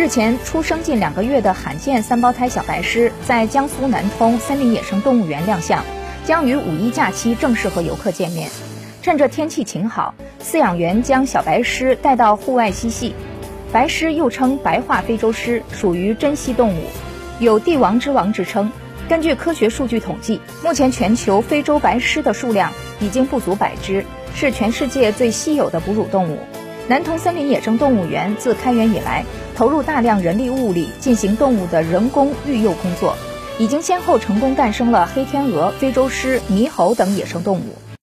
日前出生近两个月的罕见三胞胎小白狮在江苏南通森林野生动物园亮相，将于五一假期正式和游客见面。趁着天气晴好，饲养员将小白狮带到户外嬉戏。白狮又称白化非洲狮，属于珍稀动物，有“帝王之王”之称。根据科学数据统计，目前全球非洲白狮的数量已经不足百只，是全世界最稀有的哺乳动物。南通森林野生动物园自开园以来，投入大量人力物力进行动物的人工育幼工作，已经先后成功诞生了黑天鹅、非洲狮、猕猴等野生动物。